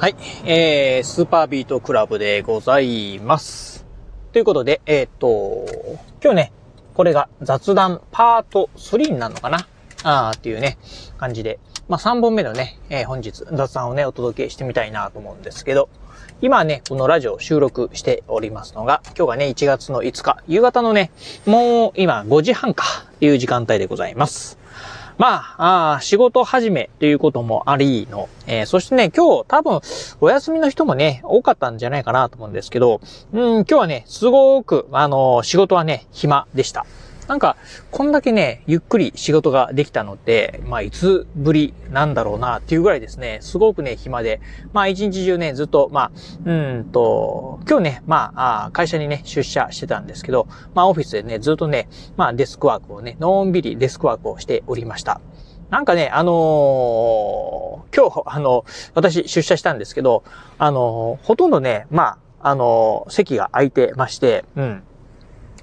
はい、えー、スーパービートクラブでございます。ということで、えっ、ー、と、今日ね、これが雑談パート3になるのかな？あーっていうね、感じで。まあ、3本目のね、えー、本日雑談をね、お届けしてみたいなと思うんですけど、今ね、このラジオ収録しておりますのが、今日がね、1月の5日、夕方のね、もう今5時半か、っていう時間帯でございます。まあ、あ仕事始めということもありの、えー、そしてね、今日多分お休みの人もね、多かったんじゃないかなと思うんですけど、うん、今日はね、すごく、あのー、仕事はね、暇でした。なんか、こんだけね、ゆっくり仕事ができたのって、まあ、いつぶりなんだろうなっていうぐらいですね、すごくね、暇で、まあ、一日中ね、ずっと、まあ、うんと、今日ね、まあ、会社にね、出社してたんですけど、まあ、オフィスでね、ずっとね、まあ、デスクワークをね、のんびりデスクワークをしておりました。なんかね、あのー、今日、あの、私出社したんですけど、あのー、ほとんどね、まあ、あのー、席が空いてまして、うん。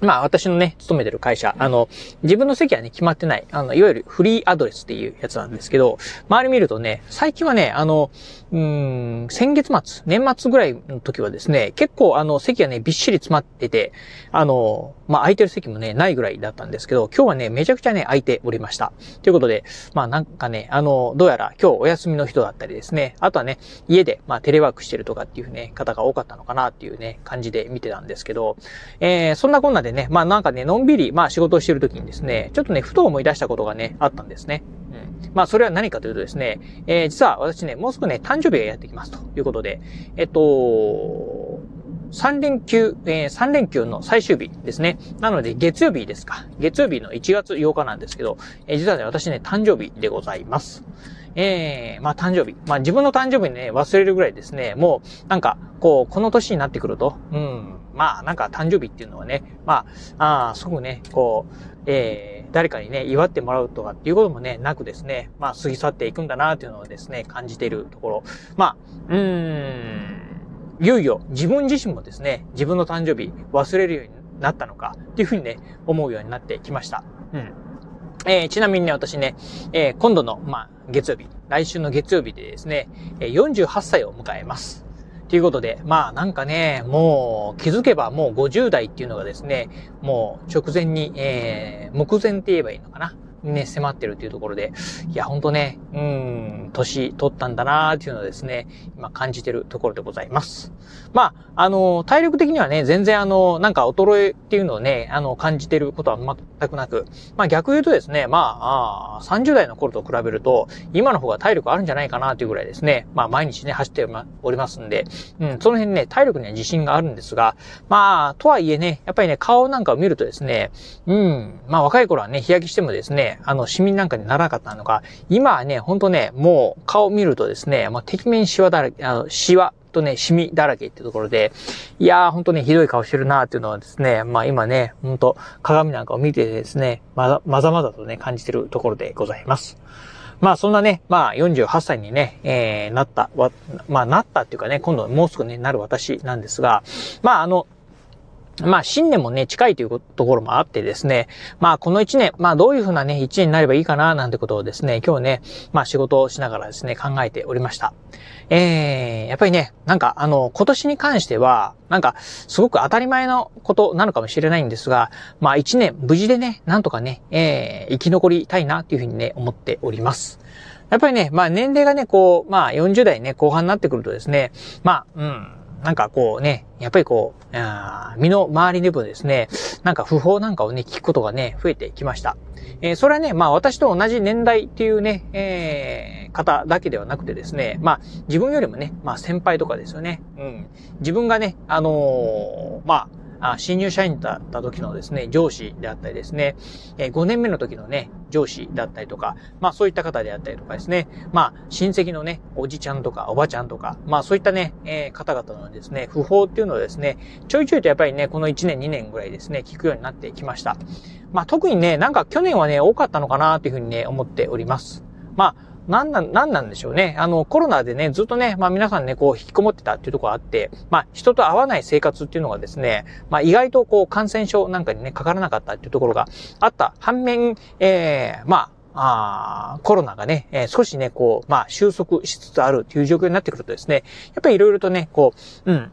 まあ私のね、勤めてる会社、あの、自分の席はね、決まってない、あの、いわゆるフリーアドレスっていうやつなんですけど、周り見るとね、最近はね、あの、うん、先月末、年末ぐらいの時はですね、結構あの、席がね、びっしり詰まってて、あの、まあ空いてる席もね、ないぐらいだったんですけど、今日はね、めちゃくちゃね、空いておりました。ということで、まあなんかね、あの、どうやら今日お休みの人だったりですね、あとはね、家で、まあテレワークしてるとかっていうね、方が多かったのかなっていうね、感じで見てたんですけど、えー、そんなこんなででね、まあなんかね、のんびり、まあ仕事をしてる時にですね、ちょっとね、ふと思い出したことがね、あったんですね。うん。まあそれは何かというとですね、えー、実は私ね、もうすぐね、誕生日がやってきますということで、えっと、3連休、えー、3連休の最終日ですね。なので、月曜日ですか。月曜日の1月8日なんですけど、えー、実はね、私ね、誕生日でございます。ええー、まあ誕生日。まあ自分の誕生日ね、忘れるぐらいですね、もう、なんか、こう、この年になってくると、うん、まあなんか誕生日っていうのはね、まあ、ああ、すぐね、こう、えー、誰かにね、祝ってもらうとかっていうこともね、なくですね、まあ過ぎ去っていくんだなっていうのをですね、感じているところ。まあ、うーん、いよいよ自分自身もですね、自分の誕生日忘れるようになったのかっていうふうにね、思うようになってきました。うん。えー、ちなみにね、私ね、えー、今度の、まあ、月曜日、来週の月曜日でですね、48歳を迎えます。ということで、まあなんかね、もう気づけばもう50代っていうのがですね、もう直前に、えー、目前って言えばいいのかな。ね、迫ってるっていうところで、いや、ほんとね、うん、年取ったんだなーっていうのをですね、今感じてるところでございます。まあ、あの、体力的にはね、全然あの、なんか衰えっていうのをね、あの、感じてることは全くなく、まあ逆言うとですね、まあ、あ30代の頃と比べると、今の方が体力あるんじゃないかなというぐらいですね、まあ毎日ね、走っておりますんで、うん、その辺ね、体力には自信があるんですが、まあ、とはいえね、やっぱりね、顔なんかを見るとですね、うん、まあ若い頃はね、日焼けしてもですね、あの、市民なんかにならなかったのが、今はね、ほんとね、もう顔見るとですね、まあ、敵面シワだらけ、あの、シワとね、シミだらけっていうところで、いやー、ほんとね、ひどい顔してるなーっていうのはですね、まあ今ね、ほんと、鏡なんかを見てですね、まざ、まざまざとね、感じてるところでございます。まあそんなね、まあ48歳にね、えー、なった、わ、まあなったっていうかね、今度もうすぐね、なる私なんですが、まああの、まあ、新年もね、近いというところもあってですね、まあ、この一年、まあ、どういうふうなね、一年になればいいかな、なんてことをですね、今日ね、まあ、仕事をしながらですね、考えておりました。えー、やっぱりね、なんか、あの、今年に関しては、なんか、すごく当たり前のことなのかもしれないんですが、まあ、一年、無事でね、なんとかね、えー、生き残りたいな、というふうにね、思っております。やっぱりね、まあ、年齢がね、こう、まあ、40代ね、後半になってくるとですね、まあ、うん、なんかこうね、やっぱりこう、あ身の回りでもですね、なんか不法なんかをね、聞くことがね、増えてきました。えー、それはね、まあ私と同じ年代っていうね、えー、方だけではなくてですね、まあ自分よりもね、まあ先輩とかですよね。うん。自分がね、あのー、まあ、あ新入社員だった時のですね、上司であったりですね、え、5年目の時のね、上司だったりとか、まあそういった方であったりとかですね、まあ親戚のね、おじちゃんとかおばちゃんとか、まあそういったね、えー、方々のですね、不法っていうのをですね、ちょいちょいとやっぱりね、この1年2年ぐらいですね、聞くようになってきました。まあ特にね、なんか去年はね、多かったのかなというふうにね、思っております。まあ、なんなん、なんなんでしょうね。あの、コロナでね、ずっとね、まあ皆さんね、こう、引きこもってたっていうところあって、まあ人と会わない生活っていうのがですね、まあ意外とこう、感染症なんかにね、かからなかったっていうところがあった反面、ええー、まあ、あコロナがね、えー、少しね、こう、まあ、収束しつつあるという状況になってくるとですね、やっぱりいろいろとね、こう、うん、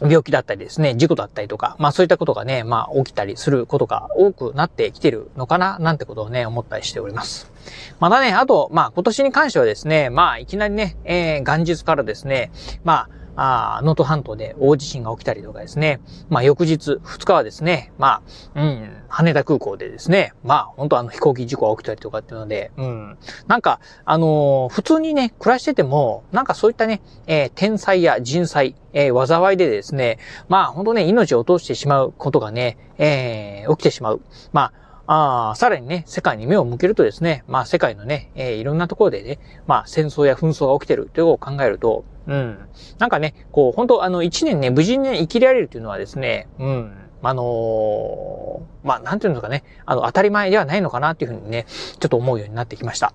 病気だったりですね、事故だったりとか、まあそういったことがね、まあ起きたりすることが多くなってきてるのかな、なんてことをね、思ったりしております。またね、あと、まあ今年に関してはですね、まあいきなりね、えー、元日からですね、まあ、あ能登半島で大地震が起きたりとかですね。まあ、翌日、2日はですね、まあ、うん、羽田空港でですね、まあ、本当あの飛行機事故が起きたりとかっていうので、うん、なんか、あのー、普通にね、暮らしてても、なんかそういったね、えー、天災や人災、えー、災いでですね、まあ、本当ね、命を落としてしまうことがね、えー、起きてしまう。まあ、ああ、さらにね、世界に目を向けるとですね、まあ世界のね、えー、いろんなところでね、まあ戦争や紛争が起きてるということを考えると、うん。なんかね、こう、本当あの、一年ね、無事にね、生きられるというのはですね、うん。あのー、まあ、なんていうのかね、あの、当たり前ではないのかなっていうふうにね、ちょっと思うようになってきました。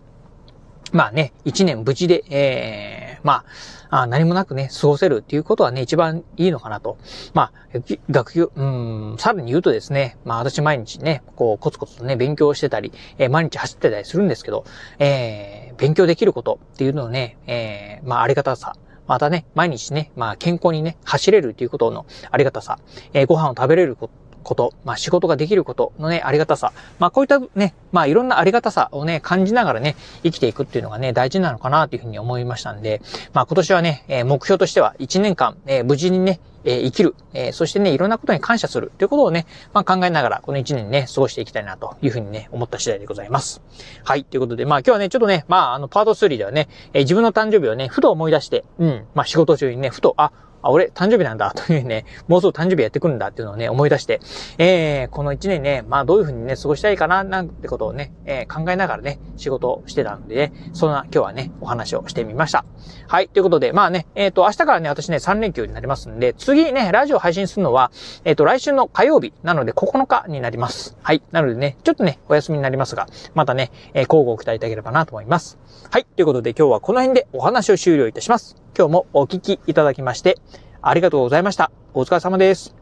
まあね、一年無事で、ええまあ、あ何もなくね、過ごせるっていうことはね、一番いいのかなと。まあ、学級、うん、さらに言うとですね、まあ私毎日ね、こう、コツコツとね、勉強してたり、えー、毎日走ってたりするんですけど、えー、勉強できることっていうのをね、えー、まあありがたさ、またね、毎日ね、まあ健康にね、走れるっていうことのありがたさ、えー、ご飯を食べれること、こと、まあ仕事ができることのね、ありがたさ。まあこういったね、まあいろんなありがたさをね、感じながらね、生きていくっていうのがね、大事なのかなというふうに思いましたんで、まあ今年はね、え目標としては1年間、え無事にね、え生きる、えそしてね、いろんなことに感謝するということをね、まあ考えながら、この1年ね、過ごしていきたいなというふうにね、思った次第でございます。はい、ということで、まあ今日はね、ちょっとね、まああの、パート3ではね、え自分の誕生日をね、ふと思い出して、うん、まあ仕事中にね、ふと、あ、あ、俺、誕生日なんだ、というね、もうすぐ誕生日やってくるんだっていうのをね、思い出して、えー、この一年ね、まあどういうふうにね、過ごしたいかな、なんてことをね、えー、考えながらね、仕事をしてたんでね、そんな今日はね、お話をしてみました。はい、ということで、まあね、えっ、ー、と、明日からね、私ね、3連休になりますんで、次ね、ラジオ配信するのは、えっ、ー、と、来週の火曜日なので9日になります。はい、なのでね、ちょっとね、お休みになりますが、またね、えー、交互を期待いただければなと思います。はい、ということで今日はこの辺でお話を終了いたします。今日もお聞きいただきまして、ありがとうございました。お疲れ様です。